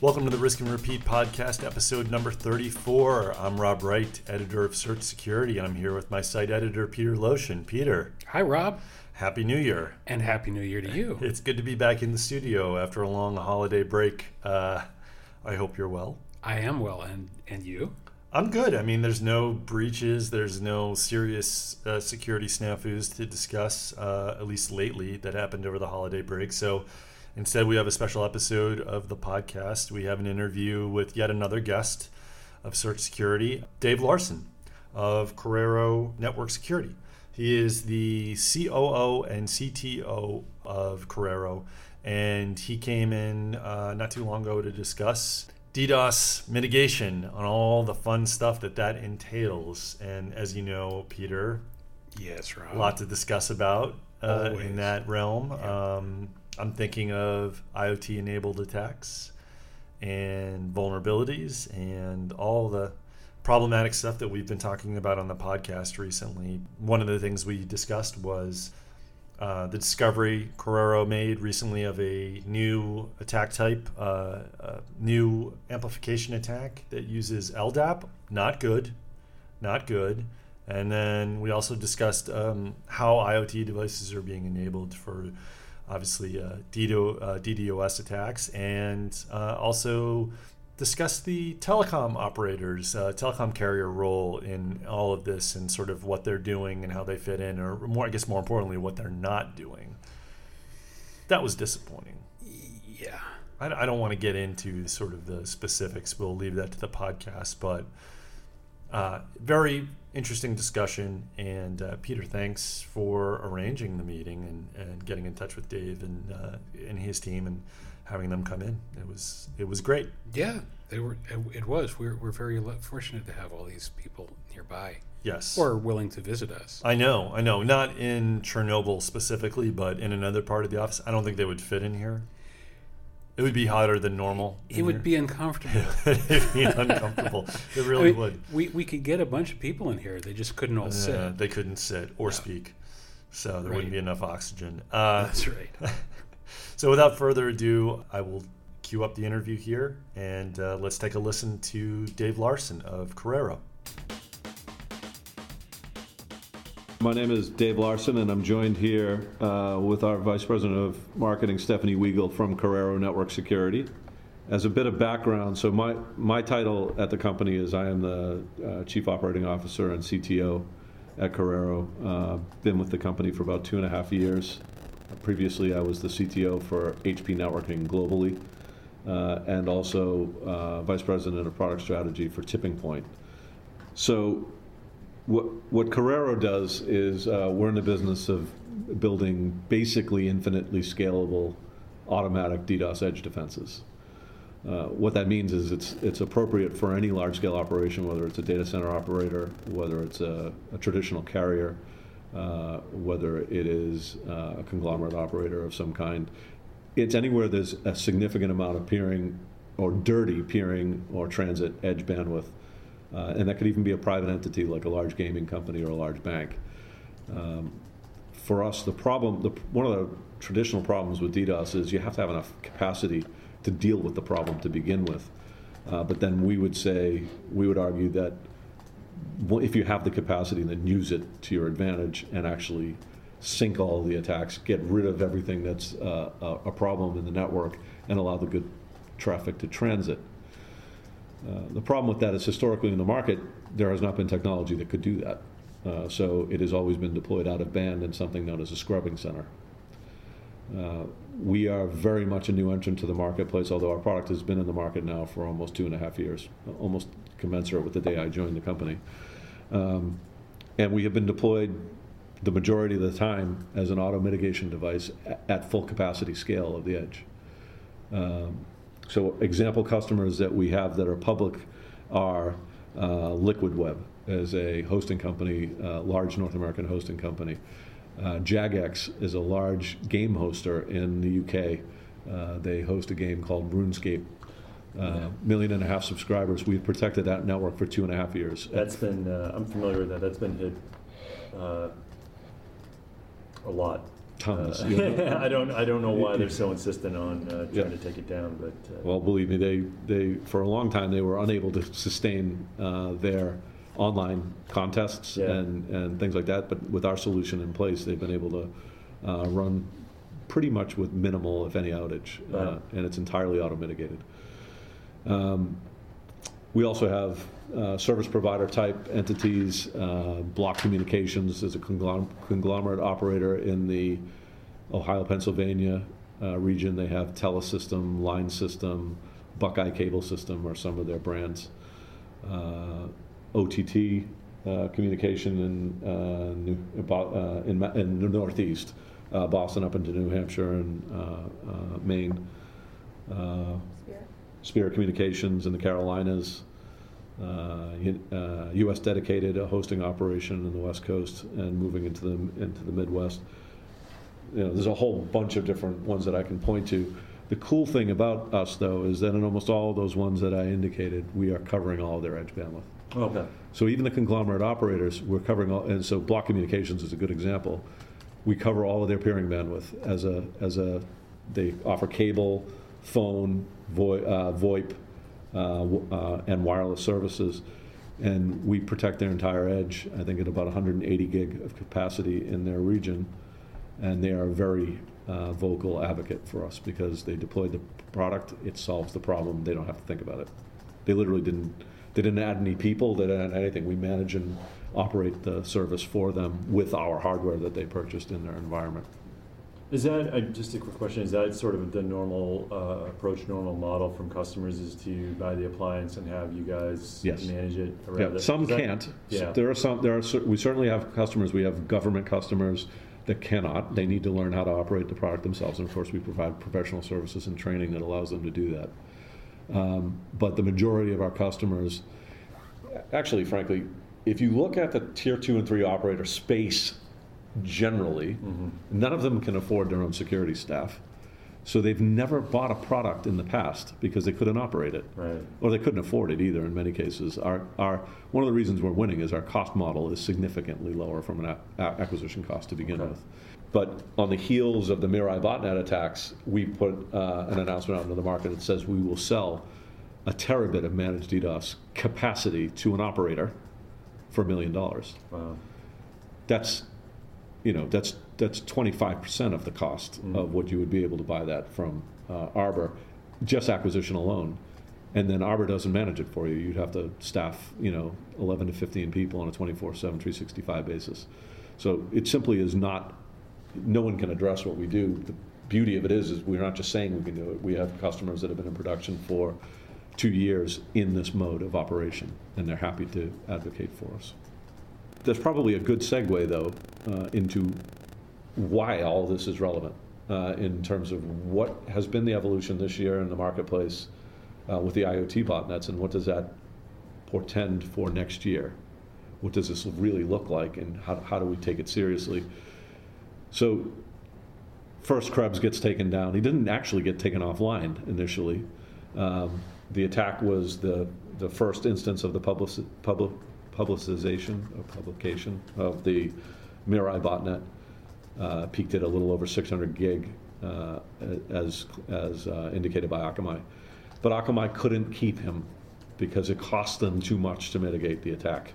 Welcome to the Risk and Repeat podcast, episode number 34. I'm Rob Wright, editor of Search Security, and I'm here with my site editor, Peter Loshin. Peter. Hi, Rob. Happy New Year. And Happy New Year to you. It's good to be back in the studio after a long holiday break. Uh, I hope you're well. I am well, and, and you? I'm good. I mean, there's no breaches, there's no serious uh, security snafus to discuss, uh, at least lately, that happened over the holiday break. So instead, we have a special episode of the podcast. We have an interview with yet another guest of Search Security, Dave Larson of Corero Network Security. He is the COO and CTO of Corero, and he came in uh, not too long ago to discuss DDoS mitigation on all the fun stuff that that entails. And as you know, Peter, yes, Rob. a lot to discuss about uh, in that realm. Yeah. Um, I'm thinking of IoT enabled attacks and vulnerabilities and all the problematic stuff that we've been talking about on the podcast recently. One of the things we discussed was uh, the discovery Corero made recently of a new attack type, uh, new amplification attack that uses LDAP. Not good, not good. And then we also discussed um, how IoT devices are being enabled for obviously uh, DDoS uh, attacks and uh, also discuss the telecom operators, uh, telecom carrier role in all of this and sort of what they're doing and how they fit in, or more, I guess more importantly, what they're not doing. That was disappointing. Yeah. I, I don't want to get into sort of the specifics. We'll leave that to the podcast, but uh, very interesting discussion. And uh, Peter, thanks for arranging the meeting and, and getting in touch with Dave and uh, and his team and having them come in. It was it was great. Yeah, they were. It was. We're we're very fortunate to have all these people nearby. Yes, or willing to visit us. I know, I know. Not in Chernobyl specifically, but in another part of the office. I don't think they would fit in here. It would be hotter than normal. It would here. be uncomfortable. It'd be uncomfortable. It really I mean, would. We, we could get a bunch of people in here. They just couldn't all uh, sit. They couldn't sit or speak. So there right. wouldn't be enough oxygen. Uh, That's right. So without further ado, I will cue up the interview here and uh, let's take a listen to Dave Larson of Corero. My name is Dave Larson, and I'm joined here uh, with our Vice President of Marketing, Stephanie Weagle from Corero Network Security. As a bit of background, so my, my title at the company is I am the uh, Chief Operating Officer and CTO at Corero. Uh, been with the company for about two and a half years. Previously, I was the CTO for HP Networking globally, uh, and also uh, Vice President of Product Strategy for Tipping Point. So, what what Corero does is uh, we're in the business of building basically infinitely scalable automatic DDoS edge defenses. Uh, what that means is it's it's appropriate for any large scale operation, whether it's a data center operator, whether it's a, a traditional carrier, uh, whether it is uh, a conglomerate operator of some kind. It's anywhere there's a significant amount of peering or dirty peering or transit edge bandwidth. Uh, and that could even be a private entity like a large gaming company or a large bank. Um, for us, the problem, the, one of the traditional problems with DDoS is you have to have enough capacity to deal with the problem to begin with. Uh, but then we would say, we would argue that if you have the capacity, then use it to your advantage and actually sink all the attacks, get rid of everything that's uh, a problem in the network, and allow the good traffic to transit. Uh, the problem with that is historically in the market, there has not been technology that could do that. Uh, so it has always been deployed out of band in something known as a scrubbing center. Uh, we are very much a new entrant to the marketplace, although our product has been in the market now for almost two and a half years, almost commensurate with the day I joined the company. Um, and we have been deployed the majority of the time as an auto mitigation device at full capacity scale of the edge. Um, so, example customers that we have that are public are uh, Liquid Web as a hosting company, uh, large North American hosting company. Uh, Jagex is a large game hoster in the UK. Uh, they host a game called RuneScape uh, million and a half subscribers. We've protected that network for two and a half years. That's been, uh, I'm familiar with that, that's been hit uh, a lot. Tons. Uh, yeah. I don't I don't know why they're so insistent on uh, trying Yeah. to take it down, but uh, Well, believe me, they, they, for a long time, they were unable to sustain uh, their online contests Yeah. and, and things like that. But with our solution in place, they've been able to uh, run pretty much with minimal, if any, outage. Uh, and it's entirely auto mitigated. Um, we also have uh, service provider type entities. Uh, Block Communications is a conglomerate operator in the Ohio, Pennsylvania uh, region. They have Telesystem, Line System, Buckeye Cable System are some of their brands. Uh, OTT uh, Communication in, uh, New, in, in the Northeast, Boston up into New Hampshire and Maine. Spirit Communications in the Carolinas, uh, uh, U.S. dedicated a hosting operation in the West Coast and moving into the into the Midwest. You know, there's a whole bunch of different ones that I can point to. The cool thing about us, though, is that in almost all of those ones that I indicated, we are covering all of their edge bandwidth. okay. So even the conglomerate operators, we're covering all, and so Block Communications is a good example. We cover all of their peering bandwidth as a, as a, they offer cable, phone, VoIP, uh, VoIP, uh, uh, and wireless services. And we protect their entire edge, I think at about 180 gig of capacity in their region. And they are a very uh, vocal advocate for us because they deployed the product, it solves the problem, they don't have to think about it. They literally didn't, they didn't add any people, they didn't add anything. We manage and operate the service for them with our hardware that they purchased in their environment. Is that uh, just a quick question? Is that sort of the normal uh, approach, normal model from customers is to buy the appliance and have you guys Yes. manage it? Yeah, it? some that- can't. Yeah. There are some, there are, we certainly have customers, we have government customers that cannot. They need to learn how to operate the product themselves, and of course, we provide professional services and training that allows them to do that. Um, But the majority of our customers, actually frankly, if you look at the tier two and three operator space generally, Mhm. none of them can afford their own security staff. So they've never bought a product in the past because they couldn't operate it Right. or they couldn't afford it either in many cases. Our, our, one of the reasons we're winning is our cost model is significantly lower from an a- a- acquisition cost to begin Okay. with. But on the heels of the Mirai botnet attacks, we put uh, an announcement out into the market that says we will sell a terabit of managed DDoS capacity to an operator for a million dollars. Wow. That's, you know, that's, that's 25% of the cost Mm. of what you would be able to buy that from uh, Arbor, just acquisition alone. And then Arbor doesn't manage it for you. You'd have to staff, you know, 11 to 15 people on a 24/7, 365 basis. So it simply is not, no one can address what we do. The beauty of it is, is we're not just saying we can do it. We have customers that have been in production for two years in this mode of operation, and they're happy to advocate for us. There's probably a good segue, though, uh, into why all this is relevant uh, in terms of what has been the evolution this year in the marketplace uh, with the IoT botnets, and what does that portend for next year? What does this really look like, and how, how do we take it seriously? So, first, Krebs gets taken down. He didn't actually get taken offline initially. Um, the attack was the, the first instance of the public, public, publicization or publication of the Mirai botnet. Uh, peaked at a little over 600 gig, uh, as, as uh, indicated by Akamai. But Akamai couldn't keep him because it cost them too much to mitigate the attack.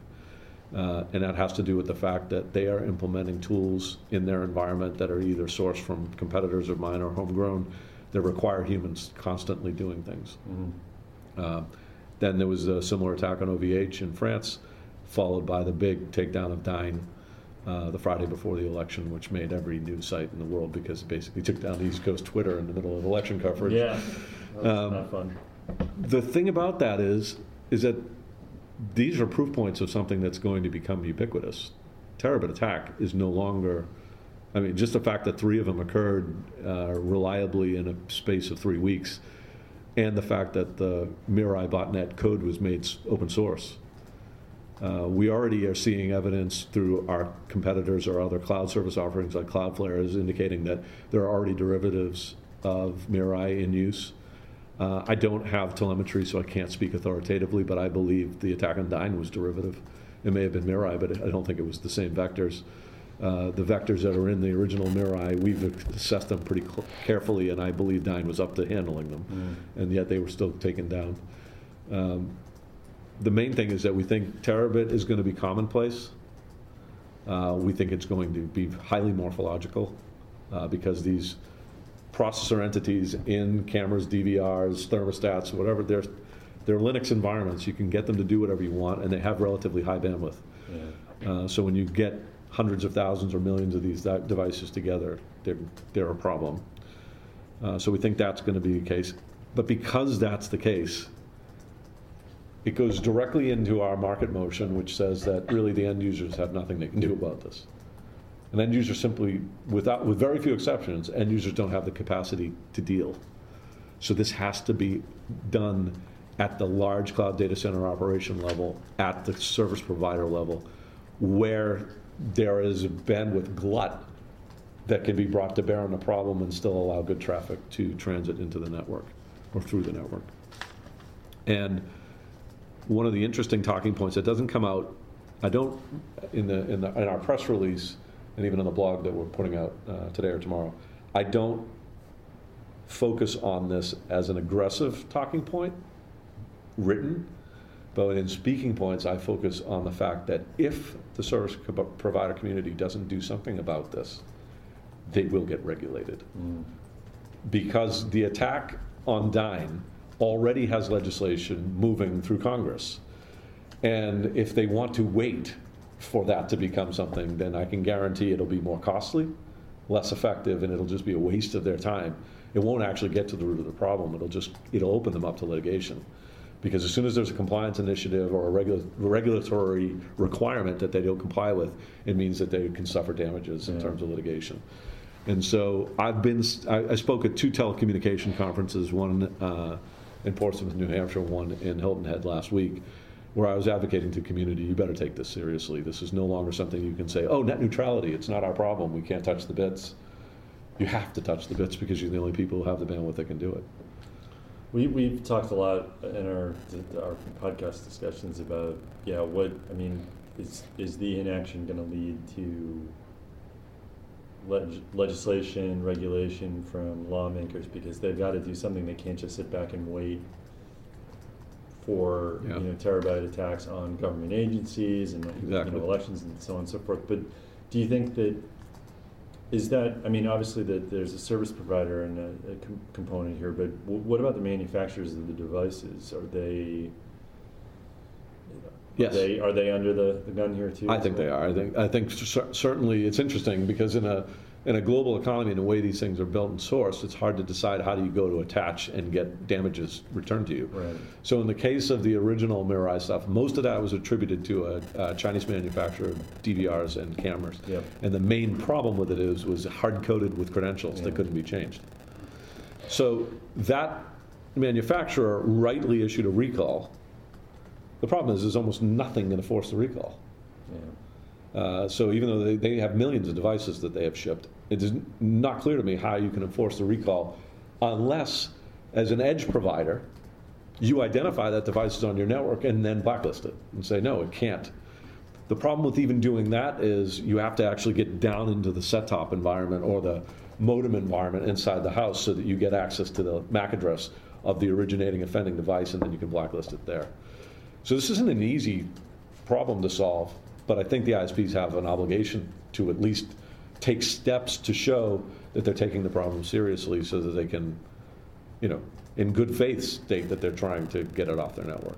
Uh, and that has to do with the fact that they are implementing tools in their environment that are either sourced from competitors of mine or homegrown that require humans constantly doing things. Mhm. Uh, Then there was a similar attack on OVH in France, followed by the big takedown of Dyn uh, the Friday before the election, which made every news site in the world because it basically took down East Coast Twitter in the middle of election coverage. Yeah. That's Um, not fun. The thing about that is, is that these are proof points of something that's going to become ubiquitous. Terabit attack is no longer, I mean, just the fact that three of them occurred uh, reliably in a space of three weeks, and the fact that the Mirai botnet code was made open source. Uh, we already are seeing evidence through our competitors or other cloud service offerings like Cloudflare is indicating that there are already derivatives of Mirai in use. Uh, I don't have telemetry, so I can't speak authoritatively, but I believe the attack on Dyn was derivative. It may have been Mirai, but I don't think it was the same vectors. uh, the vectors that are in the original Mirai, we've assessed them pretty cl- carefully, and I believe Dyn was up to handling them, and yet they were still taken down. Um, the main thing is that we think terabit is going to be commonplace. Uh, we think it's going to be highly morphological uh, because these processor entities in cameras, DVRs, thermostats, whatever, they're, they're Linux environments. You can get them to do whatever you want, and they have relatively high bandwidth. Yeah. Uh, so when you get hundreds of thousands or millions of these devices together, they're, they're a problem. Uh, so we think that's going to be the case. But because that's the case, it goes directly into our market motion, which says that really the end users have nothing they can do about this. And end users simply, without, with very few exceptions, end users don't have the capacity to deal. So this has to be done at the large cloud data center operation level, at the service provider level, where there is a bandwidth glut that can be brought to bear on the problem and still allow good traffic to transit into the network or through the network. And one of the interesting talking points that doesn't come out, I don't, in the, in the, in our press release, and even on the blog that we're putting out uh, today or tomorrow, I don't focus on this as an aggressive talking point written, but in speaking points, I focus on the fact that if the service co- provider community doesn't do something about this, they will get regulated. Because the attack on Dyn already has legislation moving through Congress. And if they want to wait for that to become something, then I can guarantee it'll be more costly, less effective, and it'll just be a waste of their time. It won't actually get to the root of the problem. It'll just, it'll open them up to litigation. Because as soon as there's a compliance initiative or a regula- regulatory requirement that they don't comply with, it means that they can suffer damages in Yeah. terms of litigation. And so I've been, I, I spoke at two telecommunication conferences, one uh, in Portsmouth, New Hampshire, one in Hilton Head last week, where I was advocating to community, you better take this seriously. This is no longer something you can say, oh, net neutrality, it's not our problem, we can't touch the bits. You have to touch the bits because you're the only people who have the bandwidth that can do it. We, we've talked a lot in our, our podcast discussions about, yeah, what, I mean, is, is the inaction gonna lead to leg- legislation, regulation from lawmakers, because they've gotta do something, they can't just sit back and wait for, you know, terabyte attacks on government agencies and, you know, elections and so on and so forth, but do you think that, is that, I mean, obviously that there's a service provider and a, a com- component here, but w- what about the manufacturers of the devices? Are they? Yes. Are they, are they under the, the gun here too? I think they are. I think, I think cer- certainly it's interesting because in a, in a global economy and the way these things are built and sourced, it's hard to decide how do you go to attach and get damages returned to you. Right. So in the case of the original Mirai stuff, most of that was attributed to a, a Chinese manufacturer of DVRs and cameras. Yep. And the main problem with it is was hard coded with credentials that couldn't be changed. So that manufacturer rightly issued a recall. The problem is there's almost nothing going to force the recall. Yeah. Uh, so even though they, they have millions of devices that they have shipped, it is not clear to me how you can enforce the recall unless, as an edge provider, you identify that device is on your network and then blacklist it and say, no, it can't. The problem with even doing that is you have to actually get down into the set-top environment or the modem environment inside the house so that you get access to the MAC address of the originating offending device and then you can blacklist it there. So this isn't an easy problem to solve, but I think the ISPs have an obligation to at least take steps to show that they're taking the problem seriously so that they can, you know, in good faith state that they're trying to get it off their network.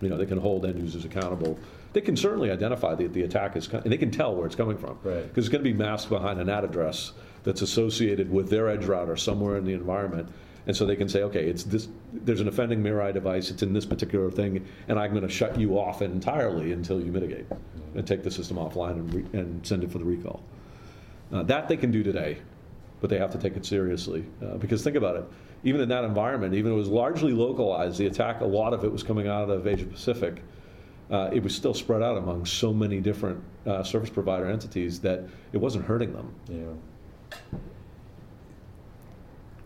You know, they can hold end users accountable. They can certainly identify that the attack is, and they can tell where it's coming from. Right. Because it's going to be masked behind an NAT address that's associated with their edge router somewhere in the environment. And so they can say, okay, it's this, there's an offending Mirai device, it's in this particular thing, and I'm going to shut you off entirely until you mitigate and take the system offline and, re- and send it for the recall. Uh, that they can do today, but they have to take it seriously. Uh, because think about it, even in that environment, even though it was largely localized, the attack, a lot of it was coming out of Asia Pacific. Uh, it was still spread out among so many different uh, service provider entities that it wasn't hurting them. Yeah.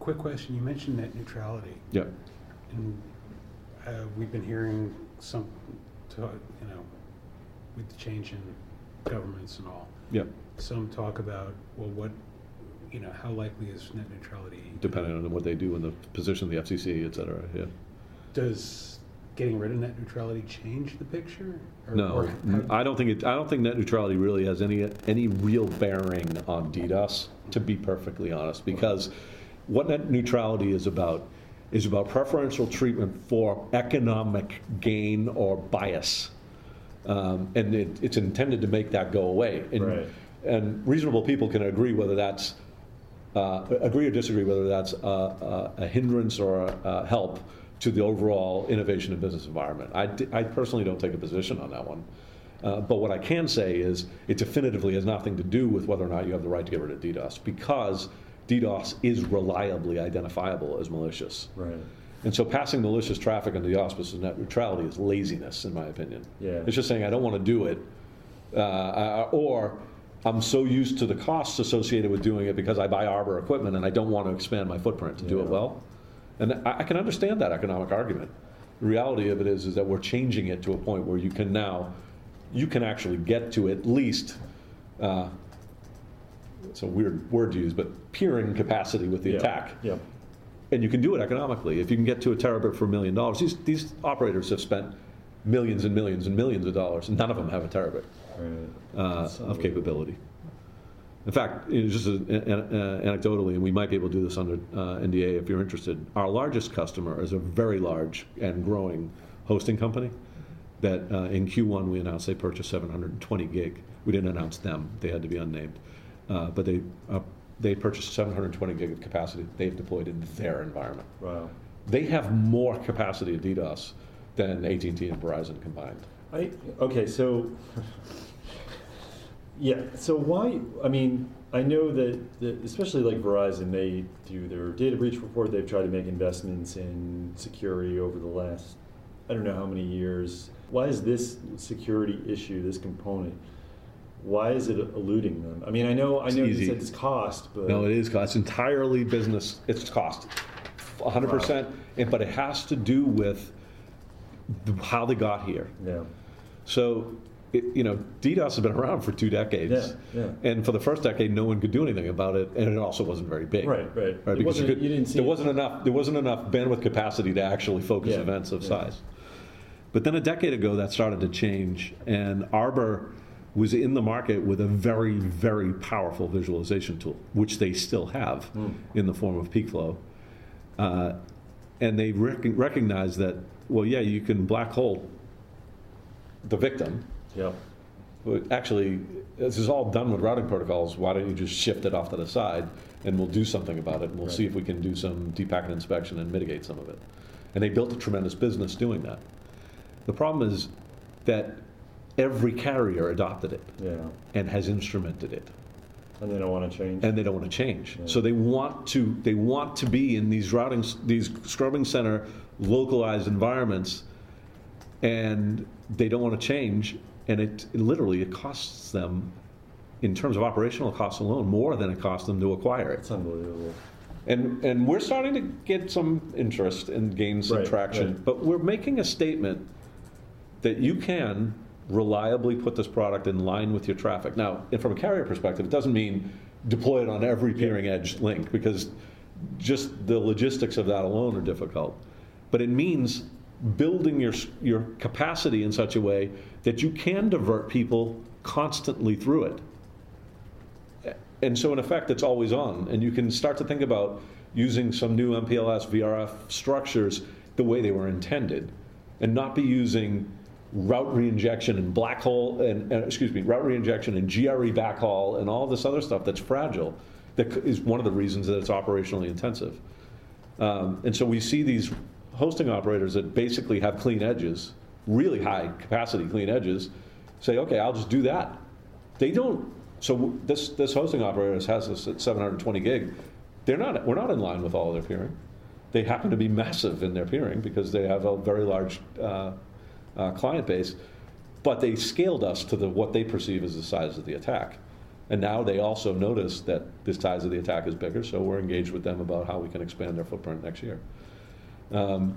Quick question, you mentioned net neutrality, Yeah. and uh, we've been hearing some, to- you know, with the change in governments and all. Yep, Some talk about, well, what, you know, how likely is net neutrality? depending on what they do in the position of the FCC, et cetera, yeah. Does getting rid of net neutrality change the picture? Or- No, or I don't think it, I don't think net neutrality really has any, any real bearing on DDoS, to be perfectly honest, because what net neutrality is about is about preferential treatment for economic gain or bias. Um, and it, it's intended to make that go away. And, Right. and reasonable people can agree whether that's, uh, agree or disagree whether that's a, a, a hindrance or a, a help to the overall innovation and business environment. I, d- I personally don't take a position on that one. Uh, but what I can say is it definitively has nothing to do with whether or not you have the right to get rid of DDoS because DDoS is reliably identifiable as malicious. Right. And so passing malicious traffic under the auspices of net neutrality is laziness, in my opinion. Yeah. It's just saying, I don't want to do it, uh, or I'm so used to the costs associated with doing it because I buy Arbor equipment and I don't want to expand my footprint to do it well. And I, I can understand that economic argument. The reality of it is, is that we're changing it to a point where you can now, you can actually get to at least, uh, it's a weird word to use, but peering capacity with the Yeah. attack. Yeah. And you can do it economically. If you can get to a terabit for a million dollars, these, these operators have spent millions and millions and millions of dollars, and none of them have a terabit uh, of capability. In fact, you know, just as, an- uh, anecdotally, and we might be able to do this under uh, NDA if you're interested, our largest customer is a very large and growing hosting company that uh, in Q1 we announced they purchased 720 gig. We didn't announce them, they had to be unnamed. Uh, but they, uh, they purchased 720 gig of capacity they've deployed in their environment. Wow. They have more capacity of DDoS than AT&T and Verizon combined. I, okay, so, yeah, so why, I mean, I know that, that especially like Verizon, they do their data breach report, they've tried to make investments in security over the last, I don't know how many years. Why is this security issue, this component, why is it eluding them? I mean, I know, I It's know you said it's cost, but. No, it is cost. It's entirely business. It's cost, hundred percent. But it has to do with how they got here. Yeah, So, it, you know, DDoS has been around for two decades. Yeah, yeah. And for the first decade, no one could do anything about it, and it also wasn't very big. right, right. Right, because you, could, you didn't see. there wasn't enough. There wasn't enough bandwidth capacity to actually focus Yeah, events of yeah. size. But then a decade ago, that started to change, and Arbor was in the market with a very, very powerful visualization tool, which they still have Hmm. in the form of PeakFlow. Uh, and they rec- recognized that, well, yeah, you can black hole the victim, Yeah, but actually, this is all done with routing protocols. Why don't you just shift it off to the side and we'll do something about it and we'll see if we can do some deep packet inspection and mitigate some of it. And they built a tremendous business doing that. The problem is that every carrier adopted it yeah, and has instrumented it and they don't want to change. and they don't want to change. Yeah. So they want to they want to be in these routing these scrubbing center localized environments, and they don't want to change. And it, it literally it costs them, in terms of operational costs alone, more than it costs them to acquire it. It's unbelievable. And and we're starting to get some interest and gain some Right, traction. right. But we're making a statement that you can reliably put this product in line with your traffic. Now, and from a carrier perspective, it doesn't mean deploy it on every peering edge link because just the logistics of that alone are difficult. But it means building your your capacity in such a way that you can divert people constantly through it. And so, in effect, it's always on. And you can start to think about using some new MPLS VRF structures the way they were intended and not be using route reinjection and black hole, and, uh, excuse me, route reinjection and GRE backhaul and all this other stuff that's fragile. that is one of the reasons that it's operationally intensive. Um, and so we see these hosting operators that basically have clean edges, really high capacity clean edges, say, okay, I'll just do that. They don't. So this this hosting operator has us at 720 gig. They're not. We're not in line with all of their peering. They happen to be massive in their peering because they have a very large uh, uh, client base, but they scaled us to the what they perceive as the size of the attack. And now they also notice that the size of the attack is bigger, so we're engaged with them about how we can expand their footprint next year. Um,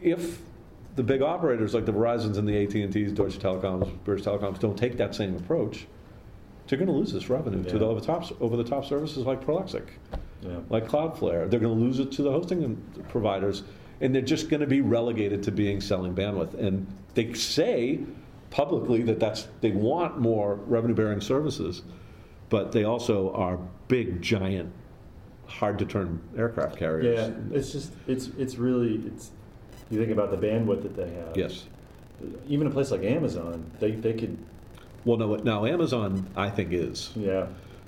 if the big operators like the Verizons and the AT&Ts, Deutsche Telekoms, British Telecoms don't take that same approach, they're going to lose this revenue to the over the top over the top services like Prolexic, Yeah. like Cloudflare. They're going to lose it to the hosting providers, and they're just going to be relegated to being selling bandwidth. And they say publicly that that's they want more revenue bearing services, but they also are big, giant, hard to turn aircraft carriers. Yeah, it's just, it's, it's really, it's, you think about the bandwidth that they have. Yes. Even a place like Amazon, they, they could, Well, no, now Amazon, I think, is. yeah,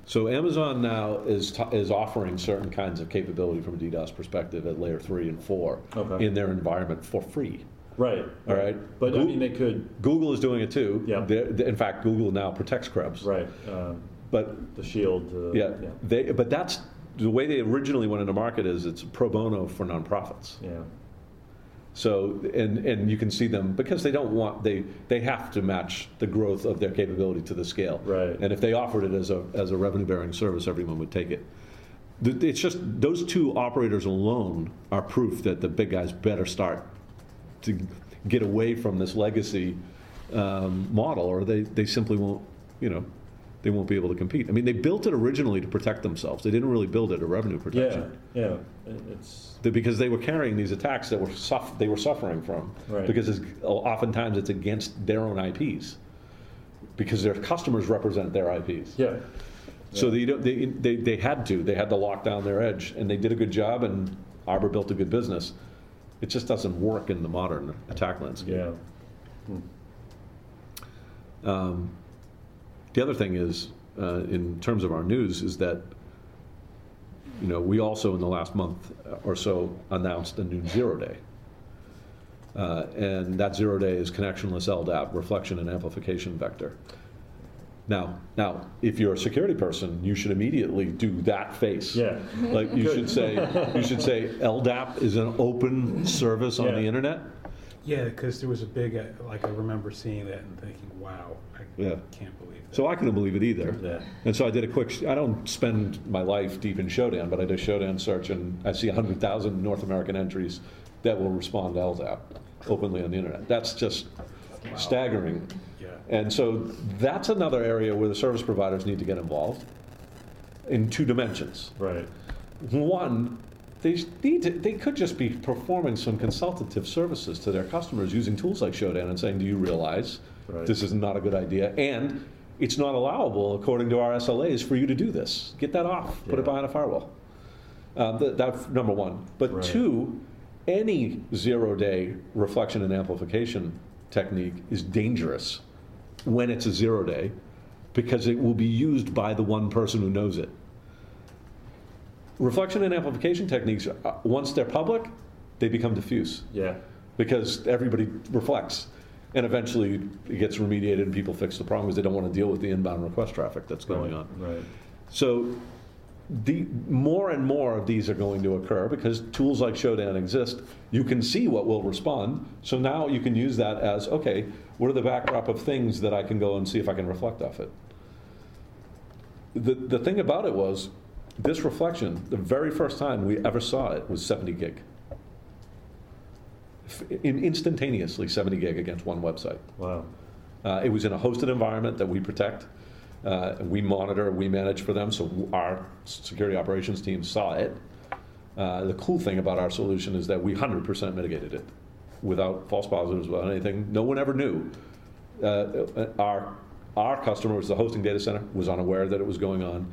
So Amazon now is, is offering certain kinds of capability from a DDoS perspective at layer three and four Okay. in their environment for free. right. All right. But I mean, they could, Google is doing it too. Yeah. They're- in fact, Google now protects Krebs. right, um, But the shield, uh, yeah, they but that's the way they originally went into market is it's pro bono for nonprofits. Yeah, So and and you can see them because they don't want they they have to match the growth of their capability to the scale. Right. And if they offered it as a as a revenue bearing service, everyone would take it. It's just those two operators alone are proof that the big guys better start to get away from this legacy um, model, or they, they simply won't, you know, they won't be able to compete. I mean, they built it originally to protect themselves. They didn't really build it a revenue protection. yeah, It- it's, because they were carrying these attacks that were suff- they were suffering from. Right. Because it's, oftentimes it's against their own IPs, because their customers represent their IPs. yeah. So they, they, they, they had to, they had to lock down their edge, and they did a good job, and Arbor built a good business. It just doesn't work in the modern attack landscape. Yeah, Um, the other thing is, uh, in terms of our news, is that you know we also in the last month or so announced a new zero day, uh, and that zero day is connectionless LDAP, reflection and amplification vector. Now, now, if you're a security person, you should immediately do that face. yeah, Like you Good. should say, you should say LDAP is an open service on Yeah. the internet. Yeah, because there was a big, uh, like, I remember seeing that and thinking, wow, I Yeah. can't believe that. So I couldn't believe it either. yeah, And so I did a quick, I don't spend my life deep in Shodan, but I did a Shodan search and I see 100,000 North American entries that will respond to LDAP openly on the internet. That's just staggering. Yeah. And so that's another area where the service providers need to get involved in two dimensions. right, One, they need to, they could just be performing some consultative services to their customers using tools like Shodan and saying, do you realize Right. this is not a good idea? And it's not allowable, according to our SLAs, for you to do this. Get that off, put it behind a firewall. Uh, that, that's number one. But Right. two, any zero day reflection and amplification technique is dangerous when it's a zero day because it will be used by the one person who knows it. Reflection and amplification techniques, uh, once they're public, they become diffuse yeah, because everybody reflects. And eventually it gets remediated and people fix the problem because they don't want to deal with the inbound request traffic that's going right, on. right, So the more and more of these are going to occur because tools like Shodan exist. You can see what will respond. So now you can use that as okay, what are the backdrop of things that I can go and see if I can reflect off it. The the thing about it was this reflection, the very first time we ever saw it was 70 gig. In instantaneously 70 gig against one website. wow, Uh, It was in a hosted environment that we protect, uh, we monitor, we manage for them, so our security operations team saw it. Uh, The cool thing about our solution is that we 100% mitigated it without false positives, without anything. No one ever knew. Uh, Our, our customer, was the hosting data center, was unaware that it was going on,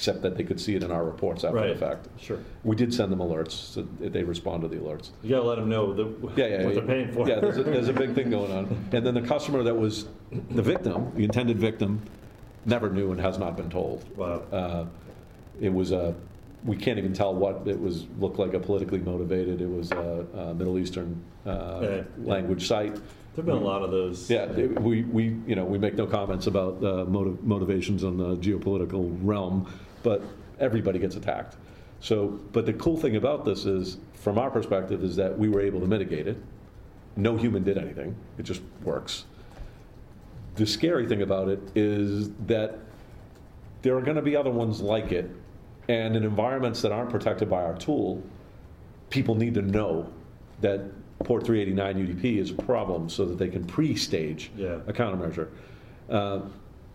except that they could see it in our reports after the right, fact. sure. We did send them alerts, so they respond to the alerts. You gotta let them know the, Yeah, yeah, what yeah. they're paying for. Yeah, there's a, there's a big thing going on. And then the customer that was the victim, the intended victim, never knew and has not been told. Wow, Uh, It was a, we can't even tell what, it was, looked like a politically motivated, it was a, a Middle Eastern uh, Yeah, yeah. language site. there've been a lot of those. Yeah, it- we, we, you know, we make no comments about uh, motiv- motivations on the geopolitical realm, but everybody gets attacked. So, but the cool thing about this is, from our perspective, is that we were able to mitigate it. No human did anything, it just works. The scary thing about it is that there are going to be other ones like it, and in environments that aren't protected by our tool, people need to know that port 389 UDP is a problem so that they can pre-stage Yeah. a countermeasure. Uh,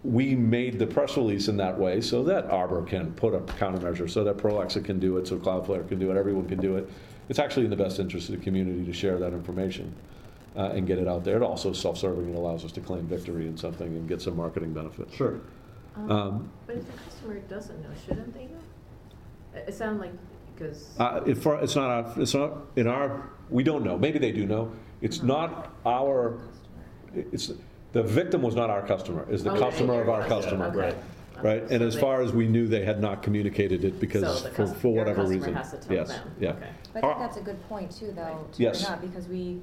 we made the press release in that way so that Arbor can put a countermeasure, so that Prolexic can do it, so Cloudflare can do it, everyone can do it. It's actually in the best interest of the community to share that information uh, and get it out there. It also self-serving, and allows us to claim victory in something and get some marketing benefit. Sure. Um, But if the customer doesn't know, shouldn't they know? It- It sounded like, because, Uh, it, it's not, our- it's not, in our, we don't know, maybe they do know. It's not our, it's, the victim was not our customer, is the Okay, customer of our customer. Okay. Right. Right, and as far as we knew, they had not communicated it because, So the for, cus- for your whatever customer reason. has to tell Yes, them. yeah. Okay. But I think that's a good point too, though, to Yes. bring up, because we,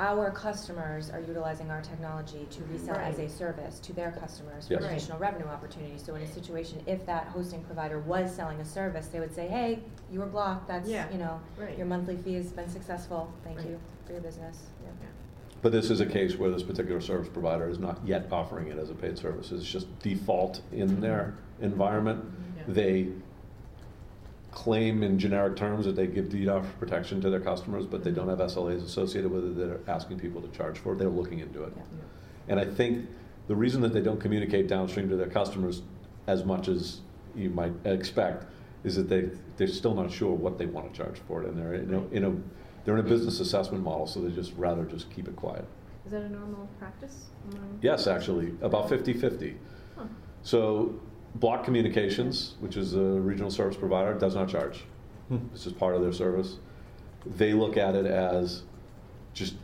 our customers are utilizing our technology to resell as a Right. service to their customers for Yes. Right. additional revenue opportunities. So in a situation, if that hosting provider was selling a service, they would say, hey, you were blocked, that's, Yeah. you know, Right. your monthly fee has been successful, thank Right. you for your business. Yeah. But this is a case where this particular service provider is not yet offering it as a paid service. It's just default in their environment. Yeah. They claim in generic terms that they give DDoS protection to their customers, but they don't have SLAs associated with it. They're asking people to charge for it. They're looking into it. Yeah. And I think the reason that they don't communicate downstream to their customers as much as you might expect is that they, they're still not sure what they want to charge for it. And they're in a, in a, they're in a business assessment model, so they just rather just keep it quiet. Is that a normal practice? among- Yes, actually, about 50/50. Huh. So Block Communications, which is a regional service provider, does not charge. Hmm. This is part of their service. They look at it as just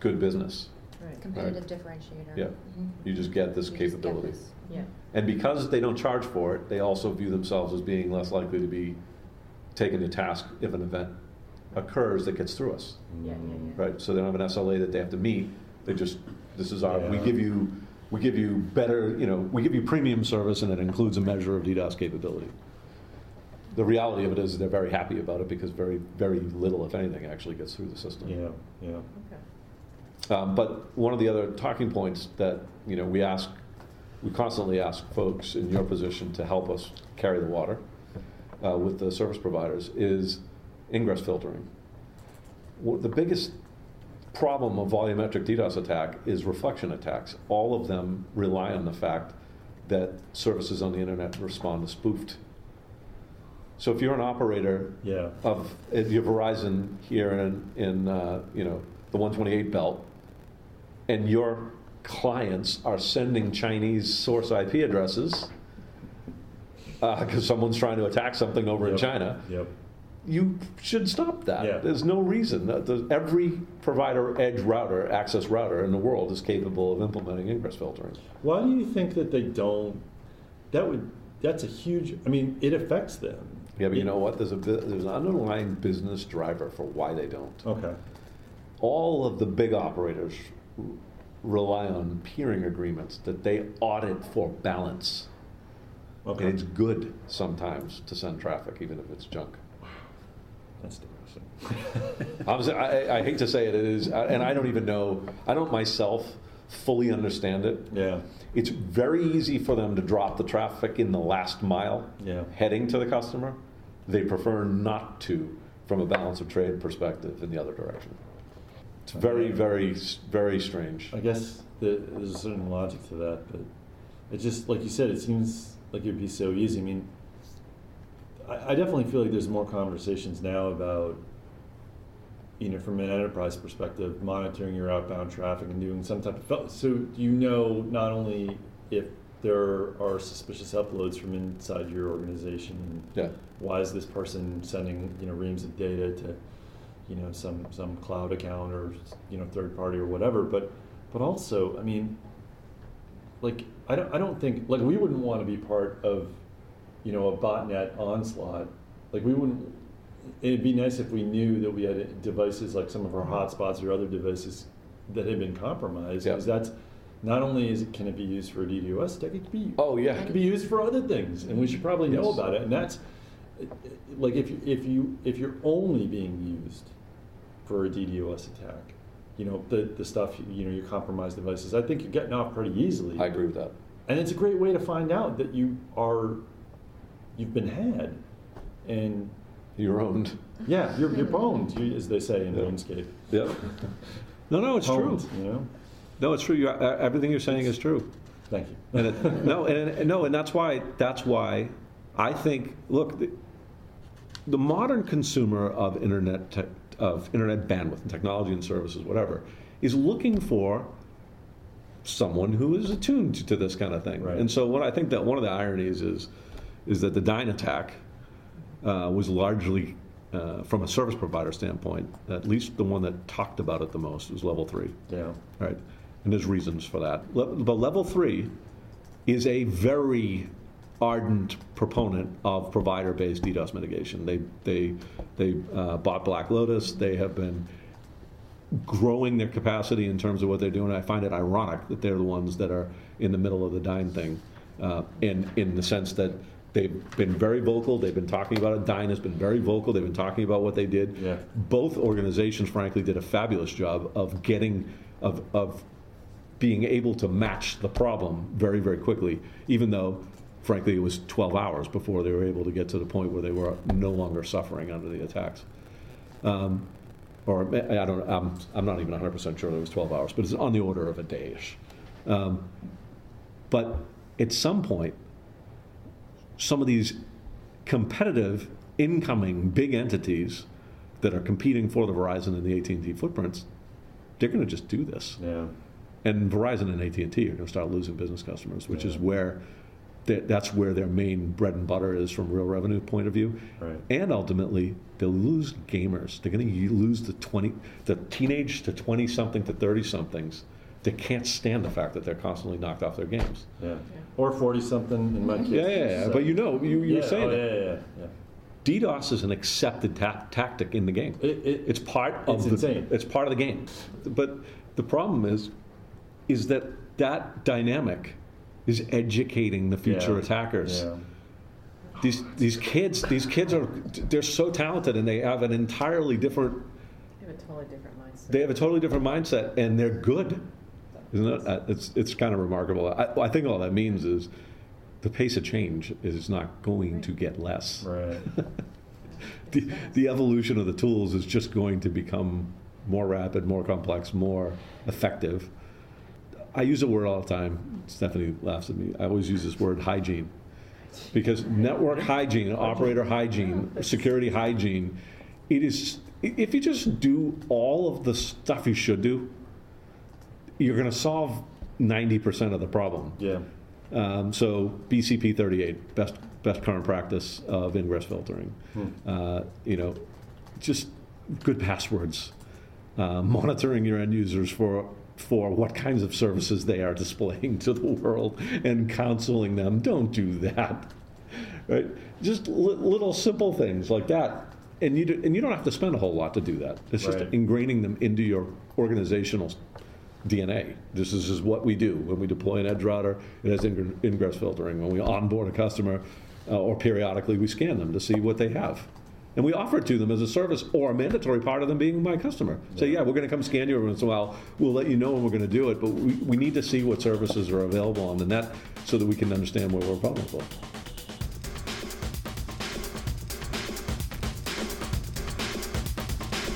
good business. Right, Competitive differentiator. Yeah. Mhm. You just get this You just get capability. this. yeah. And because they don't charge for it, they also view themselves as being less likely to be taken to task if an event occurs that gets through us, Yeah, yeah, yeah. right? So they don't have an SLA that they have to meet. They just, this is our, we give you, we give you better, you know, we give you premium service and it includes a measure of DDoS capability. The reality of it is they're very happy about it because very, very little, if anything, actually gets through the system. Yeah, yeah. Okay. Um, But one of the other talking points that, you know, we ask, we constantly ask folks in your position to help us carry the water uh, with the service providers is ingress filtering. The biggest problem of volumetric DDoS attack is reflection attacks. All of them rely on the fact that services on the internet respond to spoofed. So if you're an operator Yeah. of if you're Verizon here in, in uh, you know the 128 belt, and your clients are sending Chinese source IP addresses because someone's trying to attack something over in China, Yep. You should stop that. Yeah. There's no reason. that the- Every provider edge router, access router in the world is capable of implementing ingress filtering. Why do you think that they don't? That would. That's a huge. I mean, it affects them. Yeah, but you know what? There's a there's an underlying business driver for why they don't. Okay. all of the big operators rely on peering agreements that they audit for balance. Okay. And it's good sometimes to send traffic, even if it's junk. That's depressing. I, I hate to say it, it is, uh, and I don't even know, I don't myself fully understand it. yeah. It's very easy for them to drop the traffic in the last mile Yeah. heading to the customer. They prefer not to from a balance of trade perspective in the other direction. It's very, very, very strange. I guess there's a certain logic to that, but it just like you said, it seems like it'd be so easy. I mean, I, I definitely feel like there's more conversations now about, you know, from an enterprise perspective, monitoring your outbound traffic and doing some type of so you know not only if there are suspicious uploads from inside your organization Yeah. why is this person sending you know reams of data to you know some some cloud account or you know third party or whatever but but also i mean like i don't i don't think like we wouldn't want to be part of you know a botnet onslaught like we wouldn't it'd be nice if we knew that we had devices like some of our hotspots or other devices that had been compromised Yeah. because that's not only is it can it be used for a DDoS attack, it could be Oh, yeah. it could be used for other things, and we should probably know about it. And that's like if you, if you if you're only being used for a DDoS attack, you know the the stuff you know your compromised devices. I think you're getting off pretty easily. I agree with that. and it's a great way to find out that you are you've been had, and You're owned. Yeah, you're, you're pwned, you- as they say in Yeah. RuneScape. Yep. No, no, it's true. You know? No, it's true. You, uh, everything you're saying is true. Thank you. And it, no, and, and no, and that's why that's why I think look, the, the modern consumer of internet te- of internet bandwidth and technology and services, whatever, is looking for someone who is attuned to this kind of thing. Right. And so, what I think that one of the ironies is is that the Dyn attack uh, was largely. Uh, from a service provider standpoint, at least the one that talked about it the most was level three Yeah, right? And there's reasons for that. Le- But level three is a very ardent proponent of provider-based DDoS mitigation. They they they uh, bought Black Lotus. They have been growing their capacity in terms of what they're doing. I find it ironic that they're the ones that are in the middle of the Dyn thing, uh, in in the sense that they've been very vocal. They've been talking about it. Dyn has been very vocal. They've been talking about what they did. Yeah. Both organizations, frankly, did a fabulous job of getting of of being able to match the problem very very quickly, even though. Frankly, it was 12 hours before they were able to get to the point where they were no longer suffering under the attacks Um, or I don't, I'm, I'm not even 100% sure it was 12 hours, but it's on the order of a dayish. Um, but at some point, some of these competitive incoming big entities that are competing for the Verizon and the AT&T footprints, they're going to just do this. yeah, And Verizon and AT&T are going to start losing business customers, which is where that's where their main bread and butter is from a real revenue point of view. right. And ultimately, they'll lose gamers. They're going to lose the 20, the teenage to 20 something to 30 somethings that can't stand the fact that they're constantly knocked off their games. Yeah, or forty-something in my case. Yeah, yeah, yeah. so- But you know, you, you yeah, were saying oh, that yeah, yeah, yeah, DDoS is an accepted ta- tactic in the game. It, it, It's part of It's the, insane. It's part of the game. But the problem is, is that that dynamic is educating the future yeah, attackers. Yeah. These these kids, these kids are they're so talented and they have an entirely different They have a totally different mindset. they have a totally different mindset and they're good isn't it Uh, it's it's kind of remarkable. I, I think all that means is the pace of change is not going to get less. Right. the, the evolution of the tools is just going to become more rapid more complex more effective. I use a word all the time. Stephanie laughs at me. I always use this word hygiene. Because network hygiene operator hygiene security hygiene it is if you just do all of the stuff you should do you're going to solve 90% of the problem Yeah. um, so BCP 38, best best current practice of ingress filtering. Uh, you know, just good passwords, uh, monitoring your end users for for what kinds of services they are displaying to the world, and counseling them. Don't do that. Right? Just li- little simple things like that. And you, do, and you don't have to spend a whole lot to do that. It's just Right. ingraining them into your organizational DNA. This is, is what we do. When we deploy an edge router, it has ingr- ingress filtering. When we onboard a customer, uh, or periodically we scan them to see what they have. And we offer it to them as a service or a mandatory part of them being my customer. Say, yeah, we're going to come scan you every once in a while. We'll let you know when we're going to do it, but we, we need to see what services are available on the net so that we can understand where we're vulnerable.